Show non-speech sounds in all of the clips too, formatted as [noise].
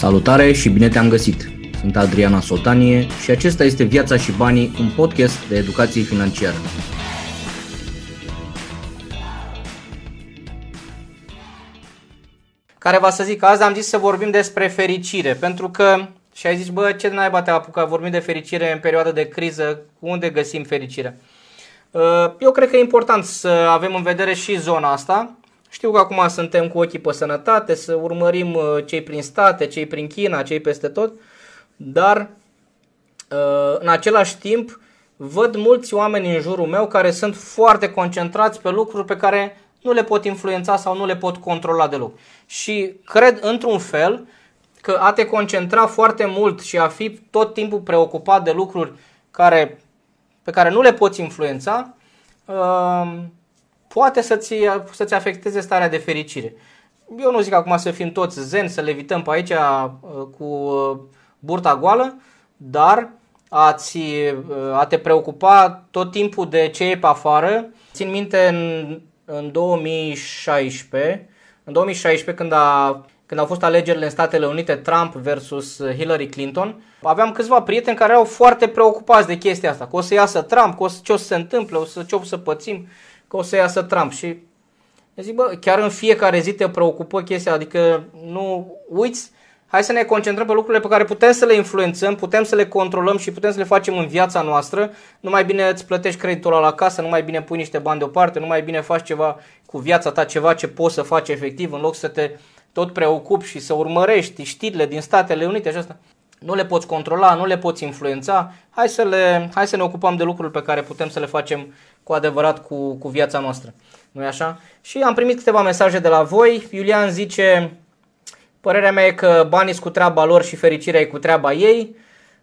Salutare și bine te-am găsit! Sunt Adriana Sotanie și acesta este Viața și Banii, un podcast de educație financiară. Care va să zic, azi am zis să vorbim despre fericire, pentru că și ai zis, bă, ce naiba te apucat, vorbim de fericire în perioada de criză, unde găsim fericirea? Uh, eu cred că e important să avem în vedere și zona asta. Știu că acum suntem cu ochii pe sănătate, să urmărim uh, cei prin state, cei prin China, cei peste tot, dar uh, în același timp văd mulți oameni în jurul meu care sunt foarte concentrați pe lucruri pe care nu le pot influența sau nu le pot controla deloc. Și cred într-un fel că a te concentra foarte mult și a fi tot timpul preocupat de lucruri care, pe care nu le poți influența, uh, poate să-ți, să-ți afecteze starea de fericire. Eu nu zic acum să fim toți zen, să le evităm pe aici uh, cu uh, burta goală, dar a-ți, a te preocupa tot timpul de ce e pe afară. Țin minte în, în 2016, în 2016 când a când au fost alegerile în Statele Unite, Trump versus Hillary Clinton, aveam câțiva prieteni care erau foarte preocupați de chestia asta, că o să iasă Trump, că o să, ce o să se întâmple, o să, ce o să pățim, că o să iasă Trump. Și zic, bă, chiar în fiecare zi te preocupă chestia, adică nu uiți, hai să ne concentrăm pe lucrurile pe care putem să le influențăm, putem să le controlăm și putem să le facem în viața noastră. Nu mai bine îți plătești creditul ăla la casă, nu mai bine pui niște bani deoparte, nu mai bine faci ceva cu viața ta, ceva ce poți să faci efectiv, în loc să te tot preocupi și să urmărești știrile din Statele Unite și asta, nu le poți controla, nu le poți influența, hai să, le, hai să ne ocupăm de lucruri pe care putem să le facem cu adevărat cu, cu viața noastră. nu e așa? Și am primit câteva mesaje de la voi. Iulian zice, părerea mea e că banii sunt cu treaba lor și fericirea e cu treaba ei.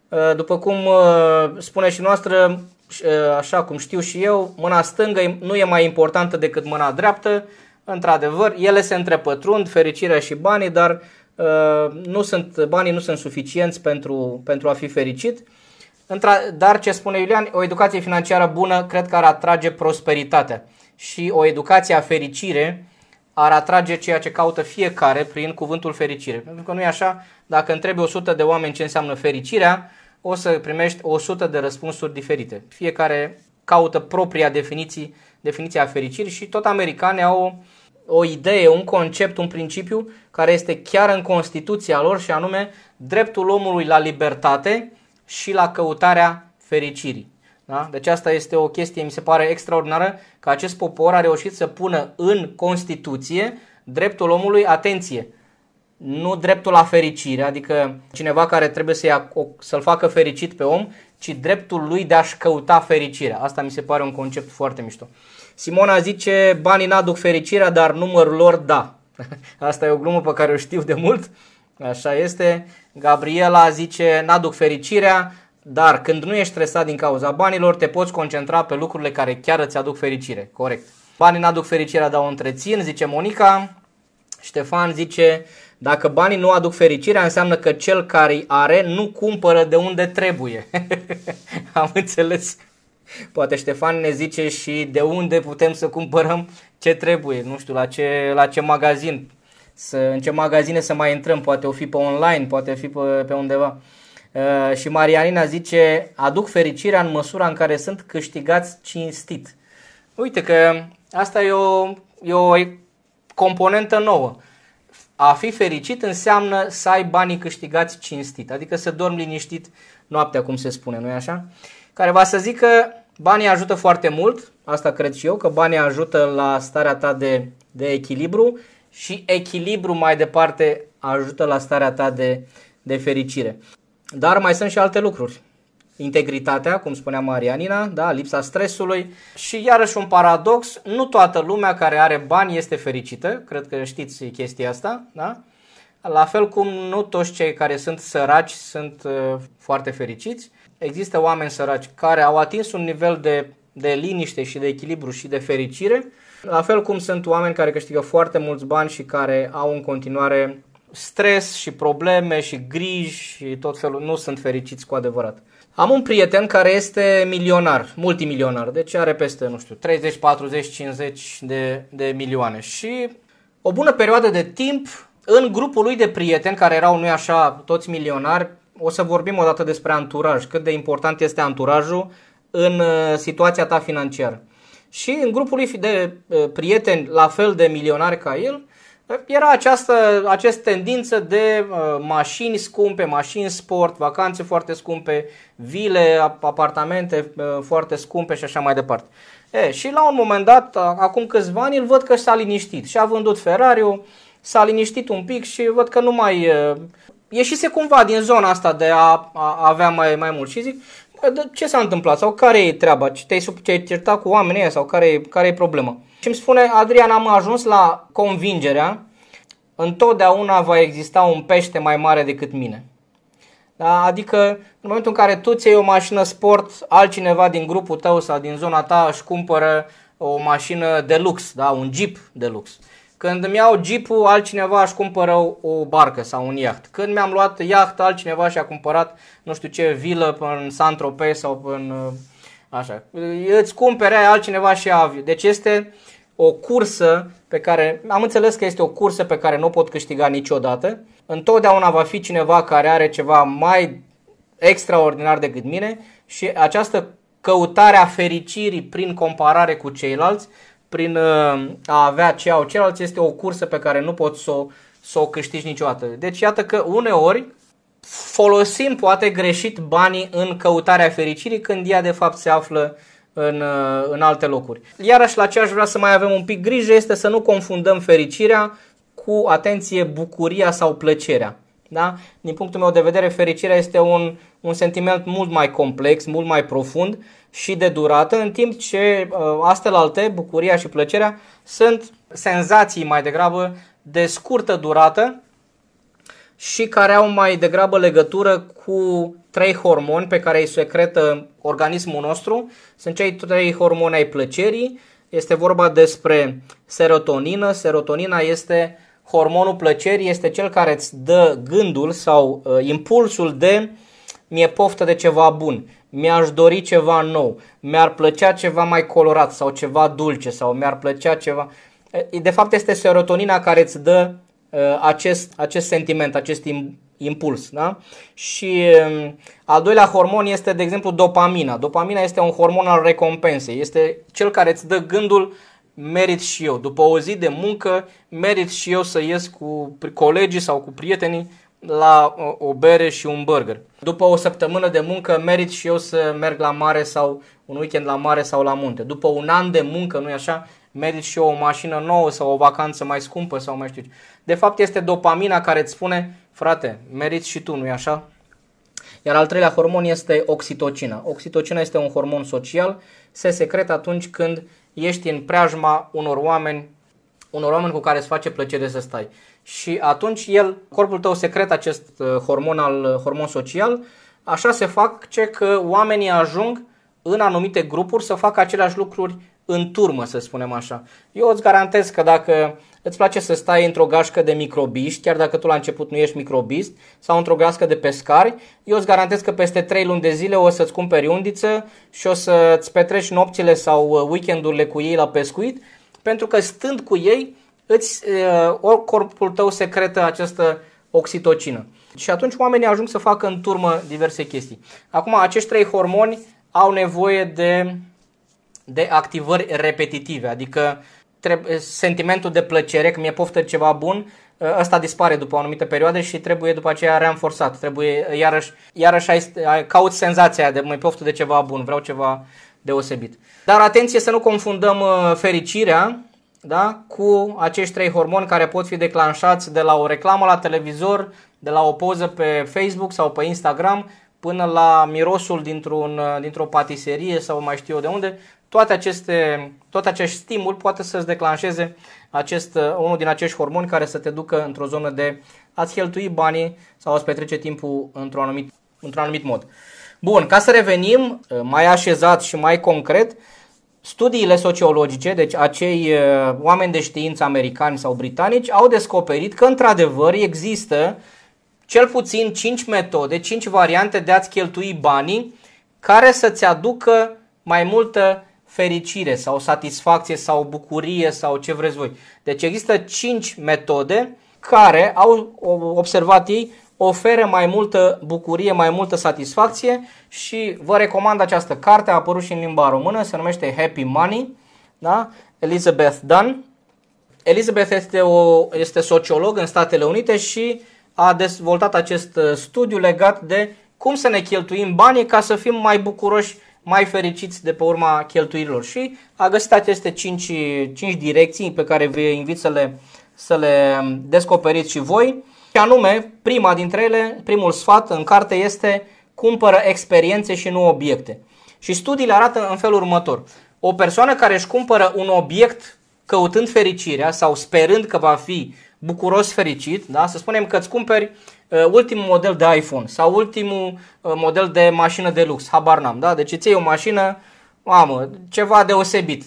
Uh, după cum uh, spune și noastră, uh, așa cum știu și eu, mâna stângă nu e mai importantă decât mâna dreaptă Într-adevăr, ele se întrepătrund, fericirea și banii, dar uh, nu sunt, banii nu sunt suficienți pentru, pentru a fi fericit. Dar ce spune Iulian, o educație financiară bună cred că ar atrage prosperitatea și o educație a fericire ar atrage ceea ce caută fiecare prin cuvântul fericire. Pentru că nu e așa, dacă întrebi 100 de oameni ce înseamnă fericirea, o să primești 100 de răspunsuri diferite. Fiecare caută propria definiție, definiția fericirii și tot americanii au o idee, un concept, un principiu care este chiar în Constituția lor și anume dreptul omului la libertate și la căutarea fericirii. Da? Deci asta este o chestie, mi se pare extraordinară, că acest popor a reușit să pună în Constituție dreptul omului, atenție, nu dreptul la fericire, adică cineva care trebuie să ia, să-l facă fericit pe om, ci dreptul lui de a-și căuta fericirea. Asta mi se pare un concept foarte mișto. Simona zice, banii n-aduc fericirea, dar numărul lor da. [laughs] Asta e o glumă pe care o știu de mult. Așa este. Gabriela zice, n-aduc fericirea, dar când nu ești stresat din cauza banilor, te poți concentra pe lucrurile care chiar îți aduc fericire. Corect. Banii n-aduc fericirea, dar o întrețin, zice Monica. Ștefan zice, dacă banii nu aduc fericirea, înseamnă că cel care îi are nu cumpără de unde trebuie. [laughs] Am înțeles. Poate Ștefan ne zice și de unde putem să cumpărăm ce trebuie, nu știu, la ce, la ce magazin, să, în ce magazine să mai intrăm, poate o fi pe online, poate fi pe, pe undeva. Uh, și Marianina zice, aduc fericirea în măsura în care sunt câștigați cinstit. Uite că asta e o, e o componentă nouă. A fi fericit înseamnă să ai banii câștigați cinstit, adică să dormi liniștit noaptea, cum se spune, nu-i așa? Care va să zică, banii ajută foarte mult, asta cred și eu, că banii ajută la starea ta de, de echilibru și echilibru mai departe ajută la starea ta de, de fericire. Dar mai sunt și alte lucruri. Integritatea, cum spunea Marianina, da, lipsa stresului și iarăși un paradox, nu toată lumea care are bani este fericită, cred că știți chestia asta, da? La fel cum nu toți cei care sunt săraci sunt uh, foarte fericiți. Există oameni săraci care au atins un nivel de, de liniște și de echilibru și de fericire, la fel cum sunt oameni care câștigă foarte mulți bani și care au în continuare stres și probleme și griji și tot felul, nu sunt fericiți cu adevărat. Am un prieten care este milionar, multimilionar, deci are peste, nu știu, 30, 40, 50 de, de milioane și o bună perioadă de timp în grupul lui de prieteni, care erau, nu așa, toți milionari, o să vorbim o dată despre anturaj, cât de important este anturajul în uh, situația ta financiară. Și în grupul lui de uh, prieteni, la fel de milionari ca el, era această, această tendință de uh, mașini scumpe, mașini sport, vacanțe foarte scumpe, vile, apartamente uh, foarte scumpe și așa mai departe. E, și la un moment dat, acum câțiva ani, îl văd că s-a liniștit și a vândut ferrari s-a liniștit un pic și văd că nu mai... Uh, ieșise cumva din zona asta de a, a avea mai, mai mult și zic, ce s-a întâmplat sau care e treaba? Te-ai, te-ai certat cu oamenii sau care, care e problema? Și îmi spune, Adrian, am ajuns la convingerea, întotdeauna va exista un pește mai mare decât mine. Da? Adică în momentul în care tu ți o mașină sport, altcineva din grupul tău sau din zona ta își cumpără o mașină de lux, da? un Jeep de lux. Când îmi iau Jeep-ul, altcineva își cumpără o, o barcă sau un iaht. Când mi-am luat iaht, altcineva și-a cumpărat nu știu ce vilă în Saint-Tropez sau în Așa. Îți cumpere altcineva și aviu. Deci este o cursă pe care, am înțeles că este o cursă pe care nu o pot câștiga niciodată. Întotdeauna va fi cineva care are ceva mai extraordinar decât mine și această căutare a fericirii prin comparare cu ceilalți, prin uh, a avea ce au ceilalți, este o cursă pe care nu poți să o, să o câștigi niciodată. Deci iată că uneori folosim poate greșit banii în căutarea fericirii când ea de fapt se află în, uh, în alte locuri. Iarăși la ce aș vrea să mai avem un pic grijă este să nu confundăm fericirea cu, atenție, bucuria sau plăcerea. Da? Din punctul meu de vedere, fericirea este un, un sentiment mult mai complex, mult mai profund și de durată, în timp ce uh, astelalte, bucuria și plăcerea, sunt senzații mai degrabă de scurtă durată și care au mai degrabă legătură cu trei hormoni pe care îi secretă organismul nostru. Sunt cei trei hormoni ai plăcerii. Este vorba despre serotonină. Serotonina este hormonul plăcerii, este cel care îți dă gândul sau uh, impulsul de mi-e poftă de ceva bun, mi-aș dori ceva nou, mi-ar plăcea ceva mai colorat sau ceva dulce sau mi-ar plăcea ceva... De fapt este serotonina care îți dă Uh, acest, acest sentiment, acest impuls. Da? Și um, al doilea hormon este, de exemplu, dopamina. Dopamina este un hormon al recompensei. Este cel care îți dă gândul merit și eu. După o zi de muncă, merit și eu să ies cu colegii sau cu prietenii la o bere și un burger. După o săptămână de muncă, merit și eu să merg la mare sau un weekend la mare sau la munte. După un an de muncă, nu-i așa? merit și eu o mașină nouă sau o vacanță mai scumpă sau mai știu ce. De fapt este dopamina care îți spune, frate, meriți și tu, nu-i așa? Iar al treilea hormon este oxitocina. Oxitocina este un hormon social, se secretă atunci când ești în preajma unor oameni, unor oameni cu care îți face plăcere să stai. Și atunci el, corpul tău secretă acest uh, hormon al uh, hormon social, așa se fac ce că oamenii ajung în anumite grupuri să facă aceleași lucruri în turmă, să spunem așa. Eu îți garantez că dacă îți place să stai într-o gașcă de microbiști, chiar dacă tu la început nu ești microbist, sau într-o gașcă de pescari, eu îți garantez că peste 3 luni de zile o să-ți cumperi undiță și o să-ți petreci nopțile sau uh, weekendurile cu ei la pescuit, pentru că stând cu ei, îți, uh, corpul tău secretă această oxitocină. Și atunci oamenii ajung să facă în turmă diverse chestii. Acum, acești trei hormoni au nevoie de de activări repetitive, adică trebuie, sentimentul de plăcere, că mi-e poftă ceva bun, ă, ăsta dispare după o anumită perioadă și trebuie după aceea reînforțat. Trebuie iarăși, iarăși ai, ai, cauți senzația de mai poftă de ceva bun, vreau ceva deosebit. Dar atenție să nu confundăm ă, fericirea da, cu acești trei hormoni care pot fi declanșați de la o reclamă la televizor, de la o poză pe Facebook sau pe Instagram, până la mirosul dintr-un, ă, dintr-o patiserie sau mai știu eu de unde, toate aceste, tot acest stimul poate să-ți declanșeze acest, uh, unul din acești hormoni care să te ducă într-o zonă de a-ți cheltui banii sau a-ți petrece timpul într-un anumit, într-un anumit mod. Bun, ca să revenim uh, mai așezat și mai concret, studiile sociologice, deci acei uh, oameni de știință americani sau britanici, au descoperit că într-adevăr există cel puțin 5 metode, 5 variante de a-ți cheltui banii care să-ți aducă mai multă fericire sau satisfacție sau bucurie sau ce vreți voi. Deci există 5 metode care, au observat ei, oferă mai multă bucurie, mai multă satisfacție și vă recomand această carte, a apărut și în limba română, se numește Happy Money, da? Elizabeth Dunn. Elizabeth este, o, este sociolog în Statele Unite și a dezvoltat acest uh, studiu legat de cum să ne cheltuim banii ca să fim mai bucuroși, mai fericiți de pe urma cheltuirilor. Și a găsit aceste 5, 5 direcții pe care vă invit să le, să le descoperiți și voi. Și anume, prima dintre ele, primul sfat în carte este cumpără experiențe și nu obiecte. Și studiile arată în felul următor. O persoană care își cumpără un obiect căutând fericirea sau sperând că va fi bucuros fericit, da? să spunem că îți cumperi uh, ultimul model de iPhone sau ultimul uh, model de mașină de lux, habar n-am, da? deci îți iei o mașină, mamă, ceva deosebit.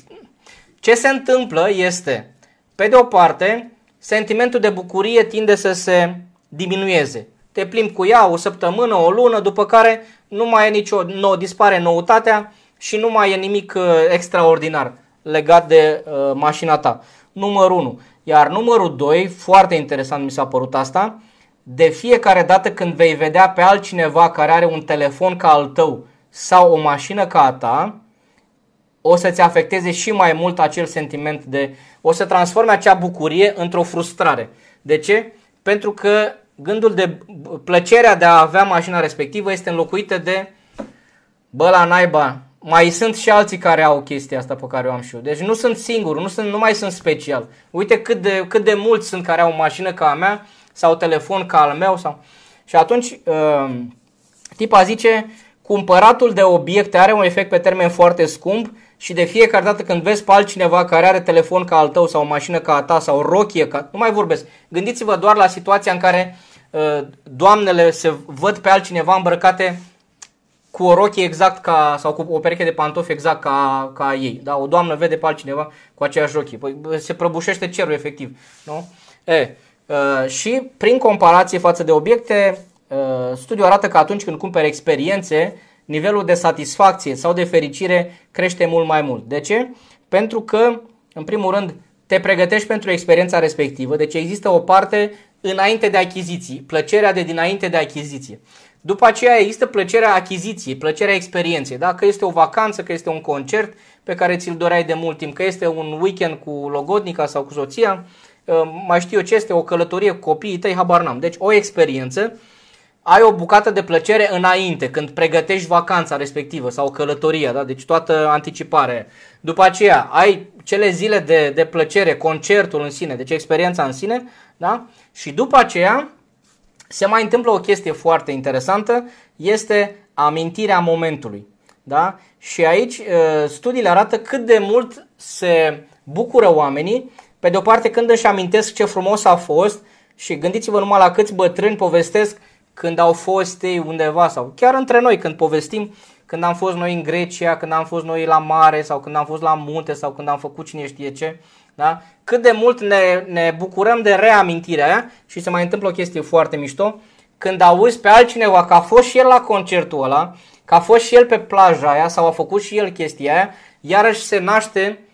Ce se întâmplă este, pe de o parte, sentimentul de bucurie tinde să se diminueze. Te plimbi cu ea o săptămână, o lună, după care nu mai e nicio, nou, dispare noutatea și nu mai e nimic uh, extraordinar legat de uh, mașina ta. Numărul 1. Iar numărul 2, foarte interesant mi s-a părut asta, de fiecare dată când vei vedea pe altcineva care are un telefon ca al tău sau o mașină ca a ta, o să-ți afecteze și mai mult acel sentiment de... o să transforme acea bucurie într-o frustrare. De ce? Pentru că gândul de plăcerea de a avea mașina respectivă este înlocuită de bă la naiba, mai sunt și alții care au chestia asta pe care o am și eu. Deci nu sunt singur, nu, sunt, nu mai sunt special. Uite cât de, cât de mulți sunt care au o mașină ca a mea sau telefon ca al meu. Sau... Și atunci uh, tipa zice, cumpăratul de obiecte are un efect pe termen foarte scump și de fiecare dată când vezi pe altcineva care are telefon ca al tău sau o mașină ca a ta sau rochie, ca... nu mai vorbesc. Gândiți-vă doar la situația în care uh, doamnele se văd pe altcineva îmbrăcate cu o rochie exact ca, sau cu o pereche de pantofi exact ca, ca ei. Da? O doamnă vede pe altcineva cu aceeași rochie. Păi se prăbușește cerul efectiv. Nu? E, uh, și prin comparație față de obiecte, uh, studiul arată că atunci când cumperi experiențe, nivelul de satisfacție sau de fericire crește mult mai mult. De ce? Pentru că, în primul rând, te pregătești pentru experiența respectivă, deci există o parte înainte de achiziții, plăcerea de dinainte de achiziție. După aceea există plăcerea achiziției, plăcerea experienței, da? că este o vacanță, că este un concert pe care ți-l doreai de mult timp, că este un weekend cu logodnica sau cu soția, uh, mai știu eu ce este, o călătorie cu copiii tăi, habar n-am. Deci o experiență, ai o bucată de plăcere înainte, când pregătești vacanța respectivă sau călătoria, da? deci toată anticiparea. După aceea ai cele zile de, de plăcere, concertul în sine, deci experiența în sine, da? și după aceea se mai întâmplă o chestie foarte interesantă, este amintirea momentului. Da? Și aici uh, studiile arată cât de mult se bucură oamenii, pe de o parte când își amintesc ce frumos a fost și gândiți-vă numai la câți bătrâni povestesc când au fost ei undeva sau chiar între noi când povestim când am fost noi în Grecia, când am fost noi la mare sau când am fost la munte sau când am făcut cine știe ce. Da? Cât de mult ne, ne bucurăm de reamintirea aia și se mai întâmplă o chestie foarte mișto. Când auzi pe altcineva că a fost și el la concertul ăla, că a fost și el pe plaja aia sau a făcut și el chestia aia, iarăși se naște uh,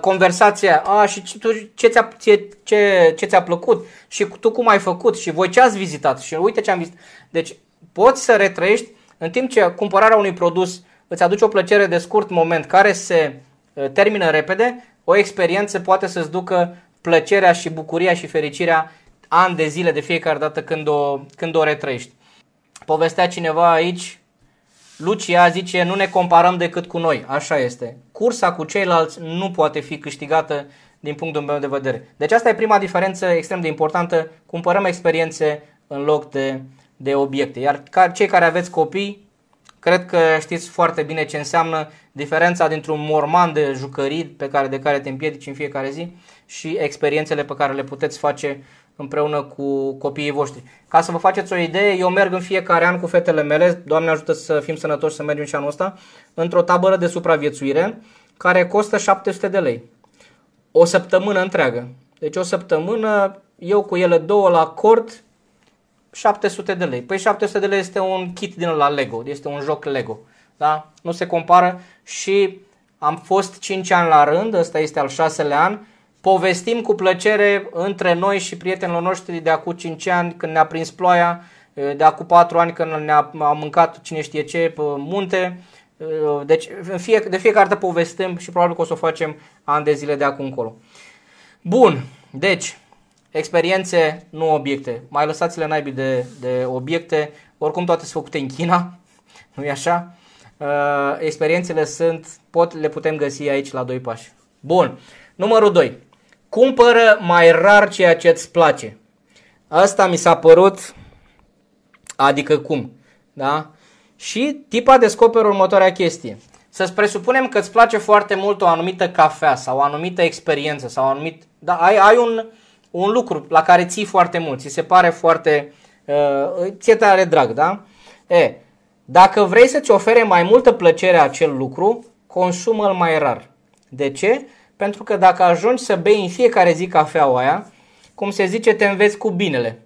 conversația, a, și tu, ce, ți-a, ce, ce, ce ți-a plăcut și tu cum ai făcut și voi ce ați vizitat și uite ce am vizitat. Deci poți să retrăiești în timp ce cumpărarea unui produs îți aduce o plăcere de scurt moment care se uh, termină repede, o experiență poate să-ți ducă plăcerea și bucuria și fericirea ani de zile de fiecare dată când o, când o retrăiești. Povestea cineva aici, Lucia zice, nu ne comparăm decât cu noi. Așa este. Cursa cu ceilalți nu poate fi câștigată din punctul meu de vedere. Deci asta e prima diferență extrem de importantă. Cumpărăm experiențe în loc de, de obiecte. Iar ca, cei care aveți copii, Cred că știți foarte bine ce înseamnă diferența dintre un morman de jucării pe care, de care te împiedici în fiecare zi și experiențele pe care le puteți face împreună cu copiii voștri. Ca să vă faceți o idee, eu merg în fiecare an cu fetele mele, Doamne ajută să fim sănătoși să mergem și anul ăsta, într-o tabără de supraviețuire care costă 700 de lei. O săptămână întreagă. Deci o săptămână, eu cu ele două la cort, 700 de lei. Păi 700 de lei este un kit din la Lego, este un joc Lego. Da? Nu se compară și am fost 5 ani la rând, ăsta este al șaselea an, povestim cu plăcere între noi și prietenilor noștri de acum 5 ani când ne-a prins ploaia, de acum 4 ani când ne-a mâncat cine știe ce pe munte. Deci fie, de fiecare dată povestim și probabil că o să o facem ani de zile de acum încolo. Bun, deci experiențe, nu obiecte. Mai lăsați-le naibii de, de obiecte, oricum toate sunt făcute în China, [laughs] nu e așa? Uh, experiențele sunt, pot, le putem găsi aici la doi pași. Bun, numărul 2. Cumpără mai rar ceea ce îți place. Asta mi s-a părut, adică cum, da? Și tipa descoperă următoarea chestie. Să-ți presupunem că îți place foarte mult o anumită cafea sau o anumită experiență sau anumit, da, ai, ai un, un lucru la care ții foarte mult, ți se pare foarte, uh, ție tare drag, da? E, dacă vrei să-ți ofere mai multă plăcere acel lucru, consumă-l mai rar. De ce? Pentru că dacă ajungi să bei în fiecare zi cafeaua aia, cum se zice, te înveți cu binele.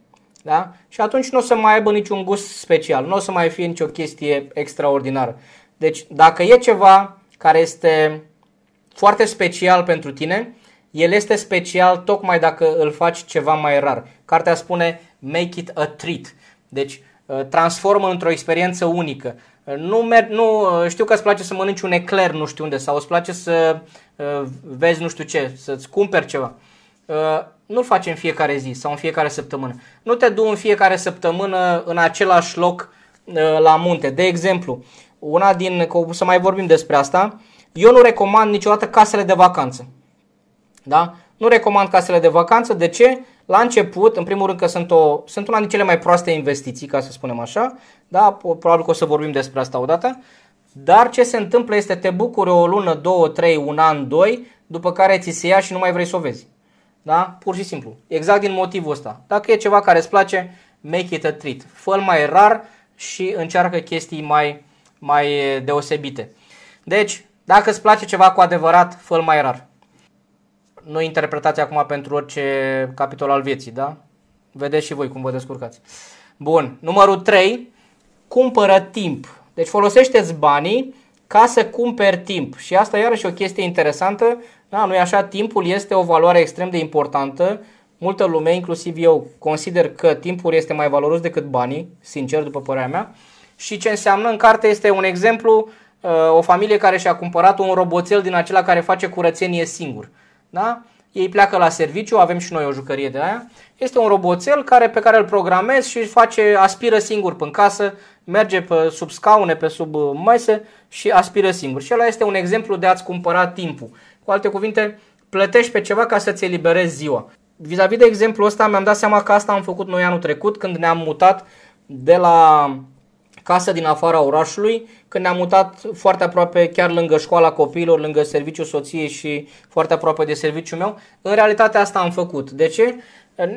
Da? Și atunci nu o să mai aibă niciun gust special, nu o să mai fie nicio chestie extraordinară. Deci dacă e ceva care este foarte special pentru tine, el este special tocmai dacă îl faci ceva mai rar. Cartea spune make it a treat. Deci uh, transformă într-o experiență unică. Uh, nu, mer- nu uh, știu că îți place să mănânci un ecler nu știu unde sau îți place să vezi nu știu ce, să-ți cumperi ceva. Nu-l faci în fiecare zi sau în fiecare săptămână. Nu te du în fiecare săptămână în același loc la munte. De exemplu, una din, să mai vorbim despre asta, eu nu recomand niciodată casele de vacanță. Da? Nu recomand casele de vacanță. De ce? La început, în primul rând că sunt, o, sunt una din cele mai proaste investiții, ca să spunem așa. Da? Probabil că o să vorbim despre asta odată. Dar ce se întâmplă este te bucuri o lună, două, trei, un an, doi, după care ți se ia și nu mai vrei să o vezi. Da? Pur și simplu. Exact din motivul ăsta. Dacă e ceva care îți place, make it a treat. fă mai rar și încearcă chestii mai, mai deosebite. Deci, dacă îți place ceva cu adevărat, fă mai rar. Nu interpretați acum pentru orice capitol al vieții, da? Vedeți și voi cum vă descurcați. Bun, numărul 3, cumpără timp. Deci folosește-ți banii ca să cumperi timp. Și asta iarăși o chestie interesantă. Da, nu așa? Timpul este o valoare extrem de importantă. Multă lume, inclusiv eu, consider că timpul este mai valoros decât banii, sincer, după părerea mea. Și ce înseamnă în carte este un exemplu, uh, o familie care și-a cumpărat un roboțel din acela care face curățenie singur. Da? Ei pleacă la serviciu, avem și noi o jucărie de aia. Este un roboțel care, pe care îl programezi și face, aspiră singur în casă, merge pe sub scaune, pe sub mese și aspiră singur. Și ăla este un exemplu de a-ți cumpăra timpul. Cu alte cuvinte, plătești pe ceva ca să-ți eliberezi ziua. Vis-a-vis de exemplu ăsta, mi-am dat seama că asta am făcut noi anul trecut când ne-am mutat de la casă din afara orașului, când ne-am mutat foarte aproape chiar lângă școala copiilor, lângă serviciul soției și foarte aproape de serviciul meu. În realitate asta am făcut. De ce?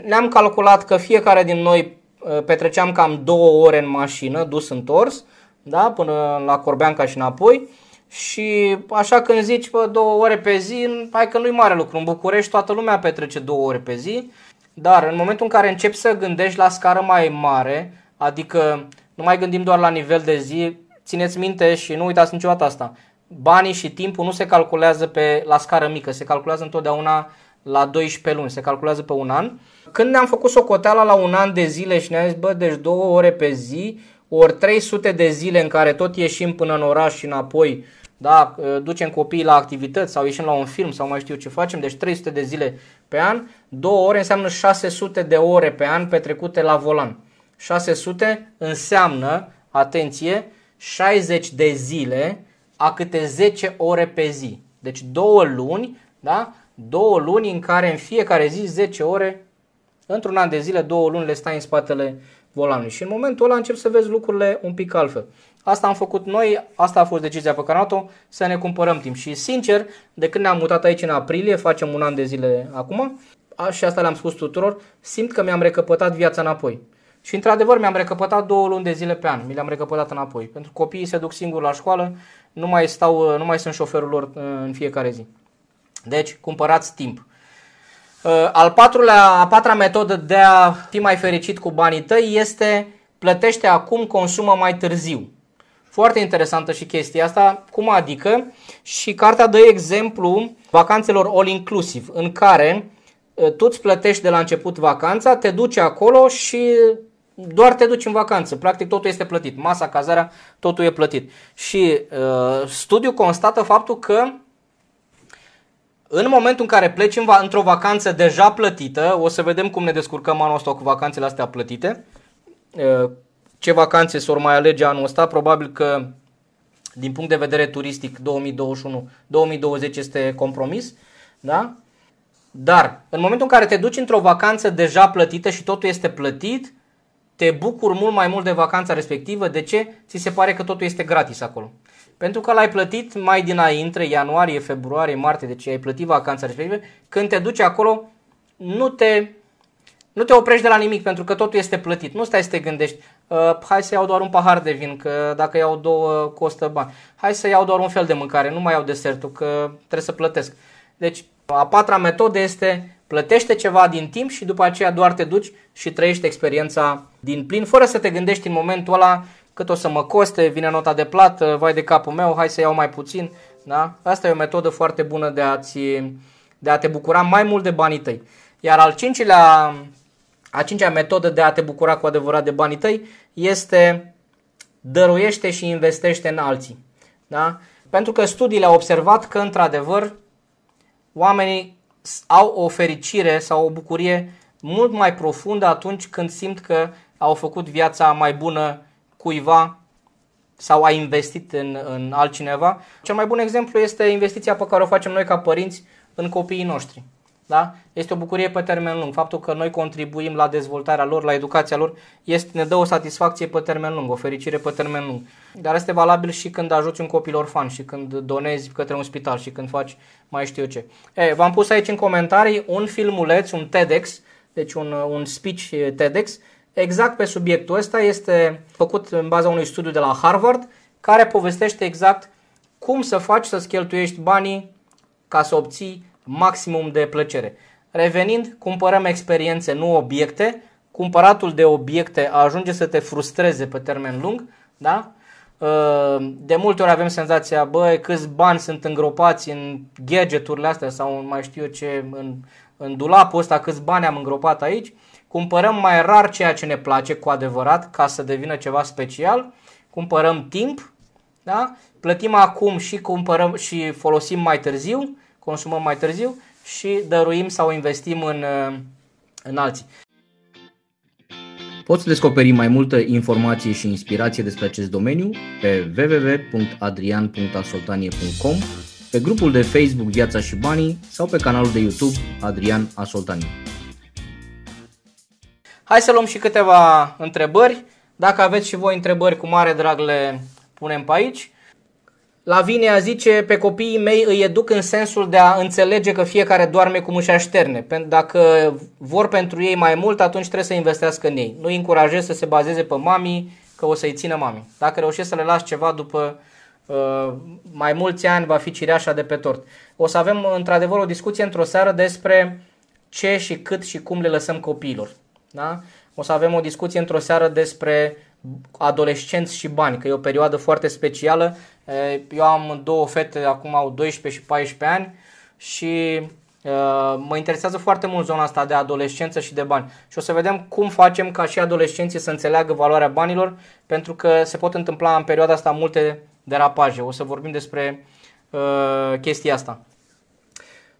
Ne-am calculat că fiecare din noi uh, petreceam cam două ore în mașină, dus întors, da, până la Corbeanca și înapoi. Și așa când zici pe două ore pe zi, hai că nu-i mare lucru. În București toată lumea petrece două ore pe zi. Dar în momentul în care începi să gândești la scară mai mare, adică nu mai gândim doar la nivel de zi, țineți minte și nu uitați niciodată asta. Banii și timpul nu se calculează pe, la scară mică, se calculează întotdeauna la 12 luni, se calculează pe un an. Când ne-am făcut socoteala la un an de zile și ne-am zis, bă, deci două ore pe zi, ori 300 de zile în care tot ieșim până în oraș și înapoi, da, ducem copiii la activități sau ieșim la un film sau mai știu ce facem, deci 300 de zile pe an, două ore înseamnă 600 de ore pe an petrecute la volan. 600 înseamnă, atenție, 60 de zile a câte 10 ore pe zi. Deci două luni, da? Două luni în care în fiecare zi 10 ore, într-un an de zile, două luni le stai în spatele volanului. Și în momentul ăla încep să vezi lucrurile un pic altfel. Asta am făcut noi, asta a fost decizia pe care am luat să ne cumpărăm timp. Și sincer, de când ne-am mutat aici în aprilie, facem un an de zile acum, și asta le-am spus tuturor, simt că mi-am recăpătat viața înapoi. Și într-adevăr mi-am recăpătat două luni de zile pe an, mi le-am recăpătat înapoi. Pentru că copiii se duc singuri la școală, nu mai, stau, nu mai sunt șoferul lor uh, în fiecare zi. Deci, cumpărați timp. Uh, al patrulea, a patra metodă de a fi mai fericit cu banii tăi este plătește acum, consumă mai târziu. Foarte interesantă și chestia asta, cum adică, și cartea dă exemplu vacanțelor all-inclusive, în care tu îți plătești de la început vacanța, te duci acolo și doar te duci în vacanță. Practic totul este plătit. Masa, cazarea, totul e plătit. Și uh, studiul constată faptul că în momentul în care pleci în va- într-o vacanță deja plătită, o să vedem cum ne descurcăm anul ăsta cu vacanțele astea plătite, uh, ce vacanțe s-or mai alege anul ăsta, probabil că din punct de vedere turistic 2021-2020 este compromis, da? Dar în momentul în care te duci într-o vacanță deja plătită și totul este plătit, te bucuri mult mai mult de vacanța respectivă. De ce? Ți se pare că totul este gratis acolo. Pentru că l-ai plătit mai dinainte, ianuarie, februarie, martie, deci ai plătit vacanța respectivă. Când te duci acolo, nu te, nu te oprești de la nimic pentru că totul este plătit. Nu stai să te gândești, uh, hai să iau doar un pahar de vin, că dacă iau două costă bani. Hai să iau doar un fel de mâncare, nu mai iau desertul, că trebuie să plătesc. Deci, a patra metodă este plătește ceva din timp și după aceea doar te duci și trăiești experiența din plin, fără să te gândești în momentul ăla cât o să mă coste, vine nota de plată, vai de capul meu, hai să iau mai puțin. Da? Asta e o metodă foarte bună de, a-ți, de a te bucura mai mult de banii tăi. Iar al cincilea, a cincea metodă de a te bucura cu adevărat de banii tăi este dăruiește și investește în alții. Da? Pentru că studiile au observat că, într-adevăr, oamenii au o fericire sau o bucurie mult mai profundă atunci când simt că au făcut viața mai bună cuiva sau a investit în, în altcineva. Cel mai bun exemplu este investiția pe care o facem noi ca părinți în copiii noștri. Da? Este o bucurie pe termen lung. Faptul că noi contribuim la dezvoltarea lor, la educația lor, este, ne dă o satisfacție pe termen lung, o fericire pe termen lung. Dar este valabil și când ajuți un copil orfan și când donezi către un spital și când faci mai știu eu ce. E, v-am pus aici în comentarii un filmuleț, un TEDx, deci un, un speech TEDx, exact pe subiectul ăsta. Este făcut în baza unui studiu de la Harvard, care povestește exact cum să faci să-ți cheltuiești banii ca să obții maximum de plăcere. Revenind, cumpărăm experiențe, nu obiecte. Cumpăratul de obiecte ajunge să te frustreze pe termen lung, da? Uh, de multe ori avem senzația, băi, câți bani sunt îngropați în gadgeturile astea sau mai știu eu ce, în, în dulapul ăsta, câți bani am îngropat aici. Cumpărăm mai rar ceea ce ne place cu adevărat ca să devină ceva special. Cumpărăm timp, da? plătim acum și cumpărăm și folosim mai târziu consumăm mai târziu și dăruim sau investim în, uh, în alții. Poți descoperi mai multă informație și inspirație despre acest domeniu pe www.adrian.asoltanie.com, pe grupul de Facebook Viața și Banii sau pe canalul de YouTube Adrian Asoltanie. Hai să luăm și câteva întrebări. Dacă aveți și voi întrebări, cu mare drag le punem pe aici. Lavinia zice, pe copiii mei îi educ în sensul de a înțelege că fiecare doarme cum își așterne. Dacă vor pentru ei mai mult, atunci trebuie să investească în ei. Nu îi încurajez să se bazeze pe mami, că o să-i țină mami. Dacă reușești să le lași ceva după uh, mai mulți ani, va fi cireașa de pe tort. O să avem într-adevăr o discuție într-o seară despre ce și cât și cum le lăsăm copiilor. Da? O să avem o discuție într-o seară despre adolescenți și bani, că e o perioadă foarte specială. Eu am două fete, acum au 12 și 14 ani și mă interesează foarte mult zona asta de adolescență și de bani. Și o să vedem cum facem ca și adolescenții să înțeleagă valoarea banilor, pentru că se pot întâmpla în perioada asta multe derapaje. O să vorbim despre uh, chestia asta.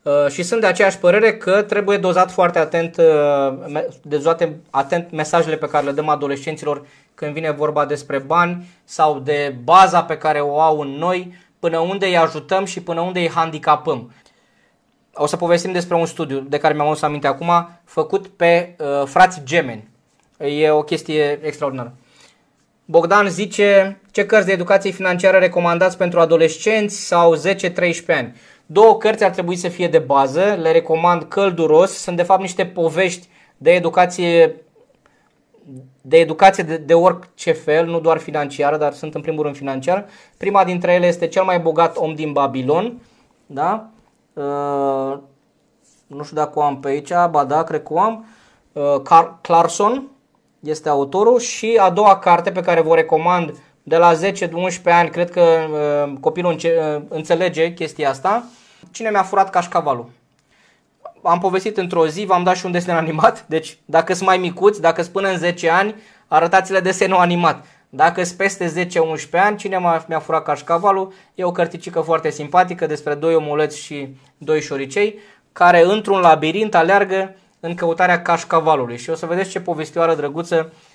Uh, și sunt de aceeași părere că trebuie dozat foarte atent, uh, dozate atent mesajele pe care le dăm adolescenților când vine vorba despre bani sau de baza pe care o au în noi, până unde îi ajutăm și până unde îi handicapăm. O să povestim despre un studiu de care mi-am adus aminte acum, făcut pe uh, frați gemeni. E o chestie extraordinară. Bogdan zice ce cărți de educație financiară recomandați pentru adolescenți sau 10-13 ani. Două cărți ar trebui să fie de bază, le recomand călduros, sunt de fapt niște povești de educație de educație de, de orice fel, nu doar financiară, dar sunt în primul rând financiară. Prima dintre ele este cel mai bogat om din Babilon, da? Uh, nu știu dacă o am pe aici, ba da, cred că o am. Uh, Car- Clarkson este autorul și a doua carte pe care vă recomand de la 10-11 ani, cred că uh, copilul înce- uh, înțelege chestia asta. Cine mi-a furat cașcavalul? Am povestit într-o zi, v-am dat și un desen animat, deci dacă sunt mai micuți, dacă sunt până în 10 ani, arătați-le desenul animat. Dacă sunt peste 10-11 ani, cine mi-a furat cașcavalul? E o cărticică foarte simpatică despre doi omuleți și doi șoricei care într-un labirint aleargă în căutarea cașcavalului. Și o să vedeți ce povestioară drăguță uh,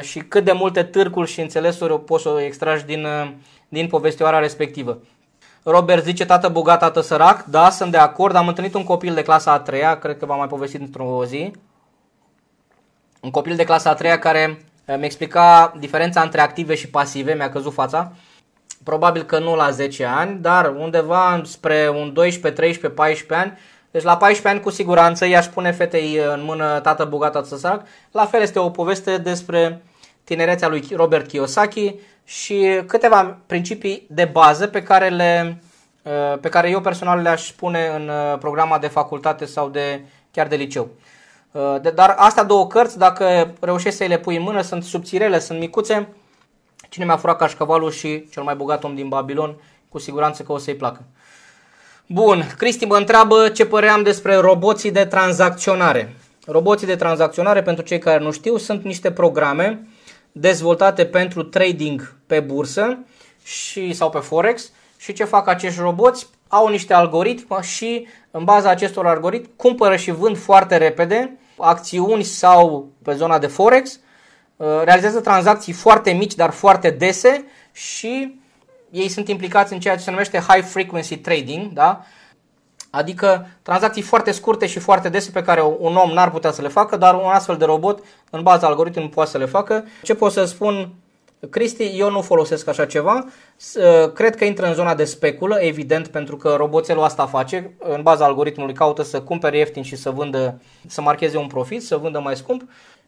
și cât de multe târcuri și înțelesuri poți să o extragi din, uh, din povestioara respectivă. Robert zice, tată bogat, tată sărac. Da, sunt de acord. Am întâlnit un copil de clasa a treia, cred că v-am mai povestit într-o zi. Un copil de clasa a treia care uh, mi explica diferența între active și pasive, mi-a căzut fața. Probabil că nu la 10 ani, dar undeva spre un 12, 13, 14 ani deci la 14 ani cu siguranță i-aș pune fetei în mână tată bogat, tată sărac. La fel este o poveste despre tinerețea lui Robert Kiyosaki și câteva principii de bază pe care, le, uh, pe care eu personal le-aș pune în uh, programa de facultate sau de chiar de liceu. Uh, dar astea două cărți, dacă reușești să le pui în mână, sunt subțirele, sunt micuțe. Cine mi-a furat cașcavalul și cel mai bogat om din Babilon, cu siguranță că o să-i placă. Bun, Cristi mă întreabă ce păream despre roboții de tranzacționare. Roboții de tranzacționare, pentru cei care nu știu, sunt niște programe dezvoltate pentru trading pe bursă și, sau pe Forex și ce fac acești roboți? Au niște algoritmi și în baza acestor algoritmi cumpără și vând foarte repede acțiuni sau pe zona de Forex, uh, realizează tranzacții foarte mici, dar foarte dese și ei sunt implicați în ceea ce se numește high frequency trading, da? Adică tranzacții foarte scurte și foarte dese pe care un om n-ar putea să le facă, dar un astfel de robot, în baza algoritmului, poate să le facă. Ce pot să spun, Cristi, eu nu folosesc așa ceva. Cred că intră în zona de speculă, evident, pentru că roboțelul asta face. În baza algoritmului caută să cumpere ieftin și să vândă, să marcheze un profit, să vândă mai scump.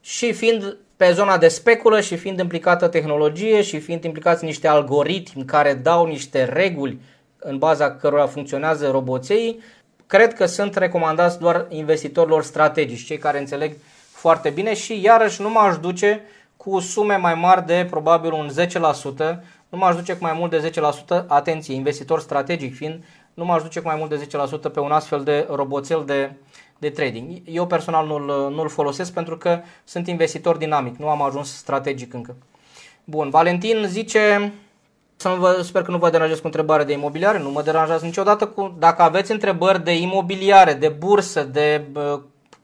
Și fiind pe zona de speculă și fiind implicată tehnologie și fiind implicați niște algoritmi care dau niște reguli în baza cărora funcționează roboței, cred că sunt recomandați doar investitorilor strategici, cei care înțeleg foarte bine și iarăși nu m-aș duce cu sume mai mari de probabil un 10%, nu m-aș duce cu mai mult de 10%, atenție, investitor strategic fiind, nu m-aș duce cu mai mult de 10% pe un astfel de roboțel de de trading. Eu personal nu-l, nu-l folosesc pentru că sunt investitor dinamic, nu am ajuns strategic încă. Bun, Valentin zice, să nu vă, sper că nu vă deranjez cu întrebare de imobiliare, nu mă deranjează niciodată cu, dacă aveți întrebări de imobiliare, de bursă, de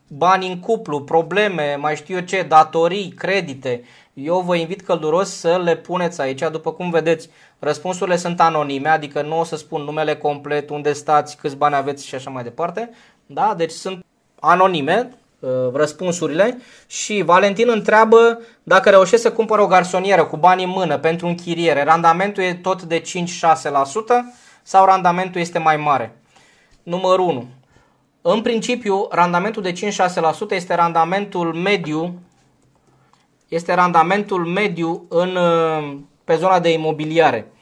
bani în cuplu, probleme, mai știu eu ce, datorii, credite, eu vă invit călduros să le puneți aici. După cum vedeți, răspunsurile sunt anonime, adică nu o să spun numele complet, unde stați, câți bani aveți și așa mai departe. Da? Deci sunt anonime uh, răspunsurile și Valentin întreabă dacă reușește să cumpără o garsonieră cu bani în mână pentru închiriere, randamentul e tot de 5-6% sau randamentul este mai mare? Numărul 1. În principiu, randamentul de 5-6% este randamentul mediu este randamentul mediu în, uh, pe zona de imobiliare.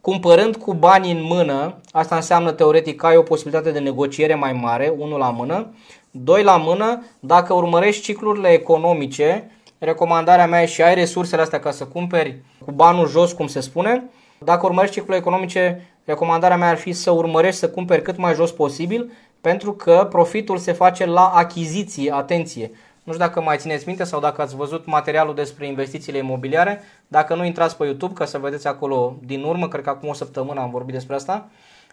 Cumpărând cu bani în mână, asta înseamnă teoretic că ai o posibilitate de negociere mai mare, unul la mână, doi la mână, dacă urmărești ciclurile economice, recomandarea mea e și ai resursele astea ca să cumperi cu banul jos, cum se spune, dacă urmărești ciclurile economice, recomandarea mea ar fi să urmărești să cumperi cât mai jos posibil, pentru că profitul se face la achiziție, atenție. Nu știu dacă mai țineți minte sau dacă ați văzut materialul despre investițiile imobiliare. Dacă nu intrați pe YouTube ca să vedeți acolo din urmă, cred că acum o săptămână am vorbit despre asta.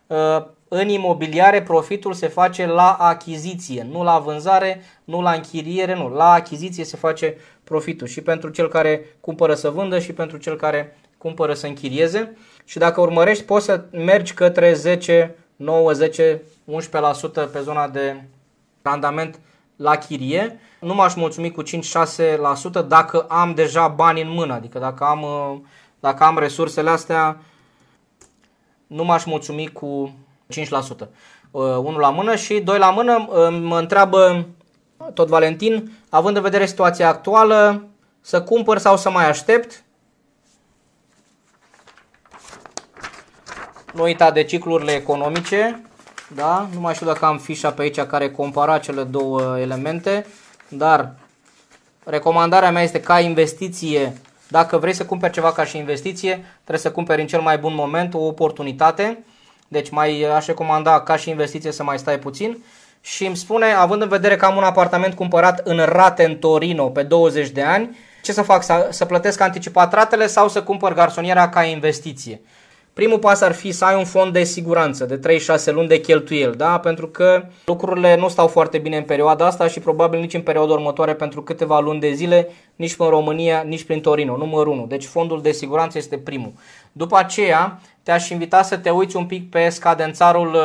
Uh, în imobiliare profitul se face la achiziție, nu la vânzare, nu la închiriere, nu. La achiziție se face profitul și pentru cel care cumpără să vândă și pentru cel care cumpără să închirieze. Și dacă urmărești, poți să mergi către 10, 9, 10, 11% pe zona de randament la chirie. Nu m-aș mulțumi cu 5-6% dacă am deja bani în mână, adică dacă am, uh, dacă am resursele astea, nu m-aș mulțumi cu 5%. Uh, unul la mână și doi la mână uh, mă întreabă tot Valentin, având în vedere situația actuală, să cumpăr sau să mai aștept? Nu uita de ciclurile economice, da? Nu mai știu dacă am fișa pe aici care compara cele două elemente, dar recomandarea mea este ca investiție Dacă vrei să cumperi ceva ca și investiție, trebuie să cumperi în cel mai bun moment o oportunitate. Deci mai aș recomanda ca și investiție să mai stai puțin. Și îmi spune, având în vedere că am un apartament cumpărat în rate în Torino pe 20 de ani, ce să fac? Să, să plătesc anticipat ratele sau să cumpăr garsoniera ca investiție? Primul pas ar fi să ai un fond de siguranță de 3-6 luni de cheltuieli, da? pentru că lucrurile nu stau foarte bine în perioada asta și probabil nici în perioada următoare pentru câteva luni de zile, nici în România, nici prin Torino, numărul 1. Deci fondul de siguranță este primul. După aceea, te-aș invita să te uiți un pic pe scadențarul,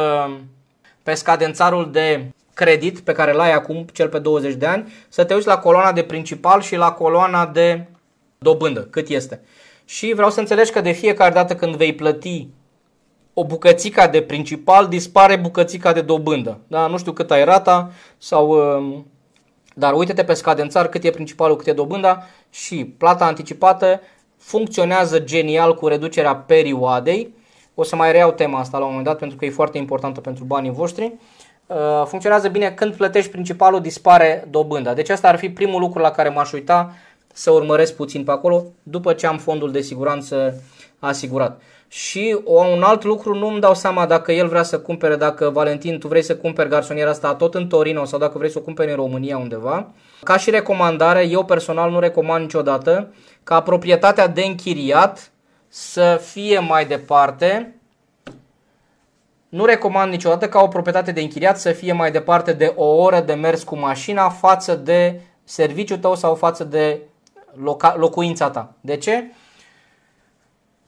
pe scadențarul de credit pe care l-ai acum, cel pe 20 de ani, să te uiți la coloana de principal și la coloana de dobândă, cât este. Și vreau să înțelegi că de fiecare dată când vei plăti o bucățica de principal, dispare bucățica de dobândă. Da? Nu știu cât ai rata, sau, um, dar uite-te pe scadențar cât e principalul, cât e dobânda și plata anticipată funcționează genial cu reducerea perioadei. O să mai reiau tema asta la un moment dat pentru că e foarte importantă pentru banii voștri. Uh, funcționează bine când plătești principalul, dispare dobânda. Deci asta ar fi primul lucru la care m-aș uita să urmăresc puțin pe acolo după ce am fondul de siguranță asigurat. Și un alt lucru, nu îmi dau seama dacă el vrea să cumpere, dacă Valentin, tu vrei să cumperi garsoniera asta tot în Torino sau dacă vrei să o cumperi în România undeva. Ca și recomandare, eu personal nu recomand niciodată ca proprietatea de închiriat să fie mai departe nu recomand niciodată ca o proprietate de închiriat să fie mai departe de o oră de mers cu mașina față de serviciul tău sau față de loca- locuința ta. De ce?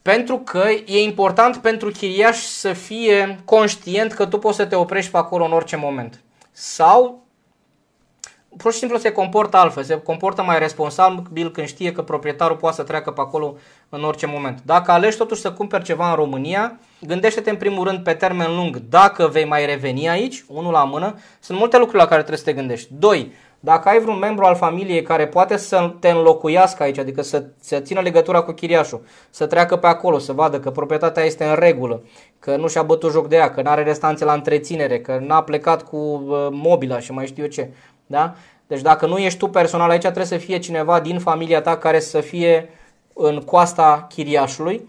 Pentru că e important pentru chiriaș să fie conștient că tu poți să te oprești pe acolo în orice moment. Sau pur și simplu se comportă altfel, se comportă mai responsabil când știe că proprietarul poate să treacă pe acolo în orice moment. Dacă alegi totuși să cumperi ceva în România, gândește-te în primul rând pe termen lung dacă vei mai reveni aici, unul la mână. Sunt multe lucruri la care trebuie să te gândești. Doi, dacă ai vreun membru al familiei care poate să te înlocuiască aici, adică să, să țină legătura cu chiriașul, să treacă pe acolo, să vadă că proprietatea este în regulă, că nu și-a bătut joc de ea, că nu are restanțe la întreținere, că n-a plecat cu uh, mobila și mai știu eu ce. Da? Deci dacă nu ești tu personal aici, trebuie să fie cineva din familia ta care să fie în coasta chiriașului.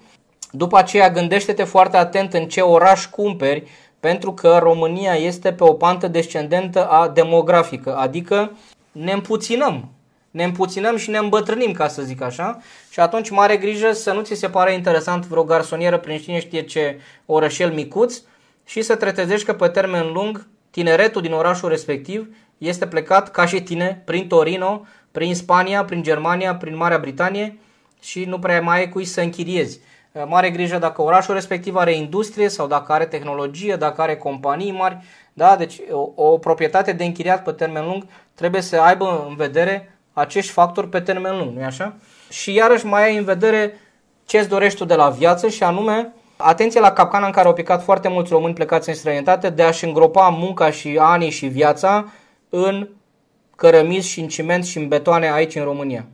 După aceea gândește-te foarte atent în ce oraș cumperi, pentru că România este pe o pantă descendentă a demografică, adică ne împuținăm. Ne împuținăm și ne îmbătrânim, ca să zic așa, și atunci mare grijă să nu ți se pare interesant vreo garsonieră prin cine știe ce orășel micuț și să te trezești că pe termen lung tineretul din orașul respectiv este plecat ca și tine prin Torino, prin Spania, prin Germania, prin Marea Britanie și nu prea mai ai cui să închiriezi. Eh, mare grijă dacă orașul respectiv are industrie sau dacă are tehnologie, dacă are companii mari. Da? Deci o, o proprietate de închiriat pe termen lung trebuie să aibă în vedere acești factori pe termen lung, nu așa? Și iarăși mai ai în vedere ce îți dorești tu de la viață și anume atenție la capcana în care au picat foarte mulți români plecați în străinătate de a-și îngropa munca și anii și viața în cărămizi și în ciment și în betoane aici în România.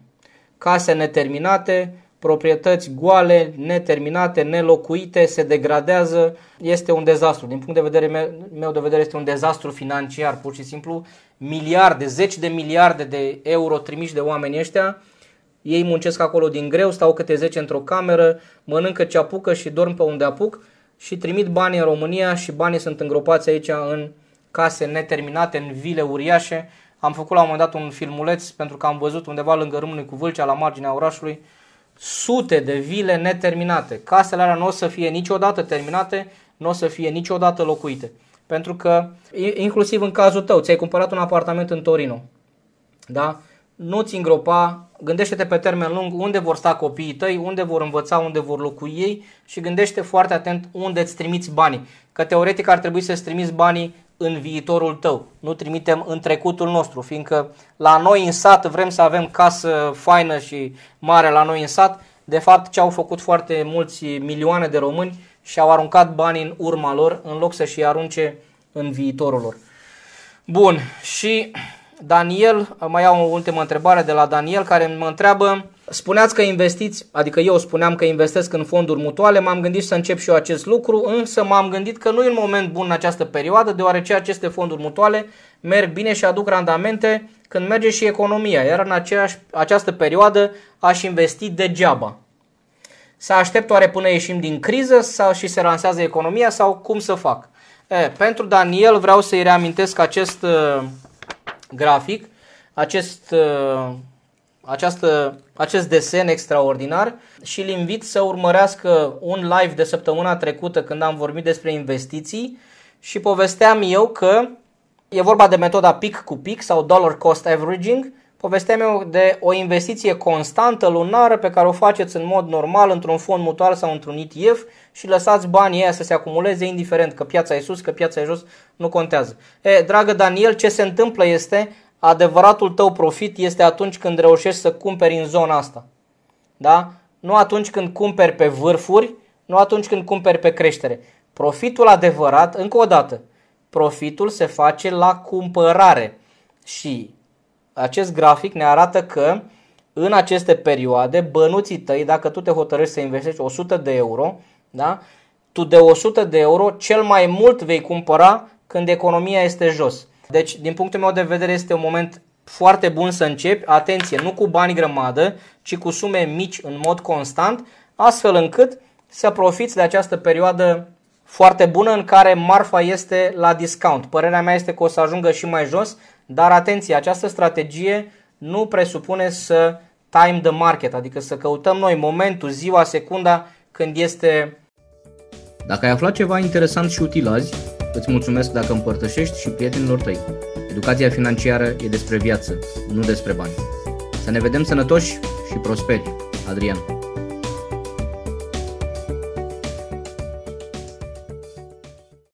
Case neterminate, proprietăți goale, neterminate, nelocuite, se degradează, este un dezastru. Din punct de vedere meu de vedere este un dezastru financiar, pur și simplu miliarde, zeci de miliarde de euro trimiși de oamenii ăștia, ei muncesc acolo din greu, stau câte 10 într-o cameră, mănâncă ce apucă și dorm pe unde apuc și trimit banii în România și banii sunt îngropați aici în case neterminate, în vile uriașe. Am făcut la un moment dat un filmuleț pentru că am văzut undeva lângă Râmnului cu Vâlcea, la marginea orașului, sute de vile neterminate. Casele alea nu o să fie niciodată terminate, nu o să fie niciodată locuite. Pentru că, inclusiv în cazul tău, ți-ai cumpărat un apartament în Torino. Da? Nu-ți îngropa, gândește-te pe termen lung unde vor sta copiii tăi, unde vor învăța, unde vor locui ei și gândește foarte atent unde îți trimiți banii. Că teoretic ar trebui să-ți trimiți banii în viitorul tău. Nu trimitem în trecutul nostru, fiindcă la noi în sat vrem să avem casă faină și mare la noi în sat. De fapt, ce au făcut foarte mulți milioane de români și au aruncat banii în urma lor în loc să-și arunce în viitorul lor. Bun, și Daniel, mai au o ultimă întrebare de la Daniel care mă întreabă Spuneați că investiți, adică eu spuneam că investesc în fonduri mutuale, m-am gândit să încep și eu acest lucru, însă m-am gândit că nu e un moment bun în această perioadă, deoarece aceste fonduri mutuale merg bine și aduc randamente când merge și economia, iar în aceeași, această perioadă aș investi degeaba. Să aștept oare până ieșim din criză sau și se lansează economia sau cum să fac? E, pentru Daniel vreau să-i reamintesc acest uh, grafic, acest, uh, această, acest desen extraordinar și îl invit să urmărească un live de săptămâna trecută când am vorbit despre investiții și povesteam eu că e vorba de metoda pic cu pic sau dollar cost averaging, povesteam eu de o investiție constantă lunară pe care o faceți în mod normal într-un fond mutual sau într-un ETF și lăsați banii ăia să se acumuleze indiferent că piața e sus, că piața e jos, nu contează. E, dragă Daniel, ce se întâmplă este adevăratul tău profit este atunci când reușești să cumperi în zona asta. Da? Nu atunci când cumperi pe vârfuri, nu atunci când cumperi pe creștere. Profitul adevărat, încă o dată, profitul se face la cumpărare și acest grafic ne arată că în aceste perioade, bănuții tăi, dacă tu te hotărăști să investești 100 de euro, da? tu de 100 de euro cel mai mult vei cumpăra când economia este jos. Deci, din punctul meu de vedere, este un moment foarte bun să începi, atenție, nu cu bani grămadă, ci cu sume mici în mod constant, astfel încât să profiți de această perioadă foarte bună în care marfa este la discount. Părerea mea este că o să ajungă și mai jos, dar atenție, această strategie nu presupune să time the market, adică să căutăm noi momentul, ziua, secunda când este... Dacă ai aflat ceva interesant și util azi, îți mulțumesc dacă împărtășești și prietenilor tăi. Educația financiară e despre viață, nu despre bani. Să ne vedem sănătoși și prosperi. Adrian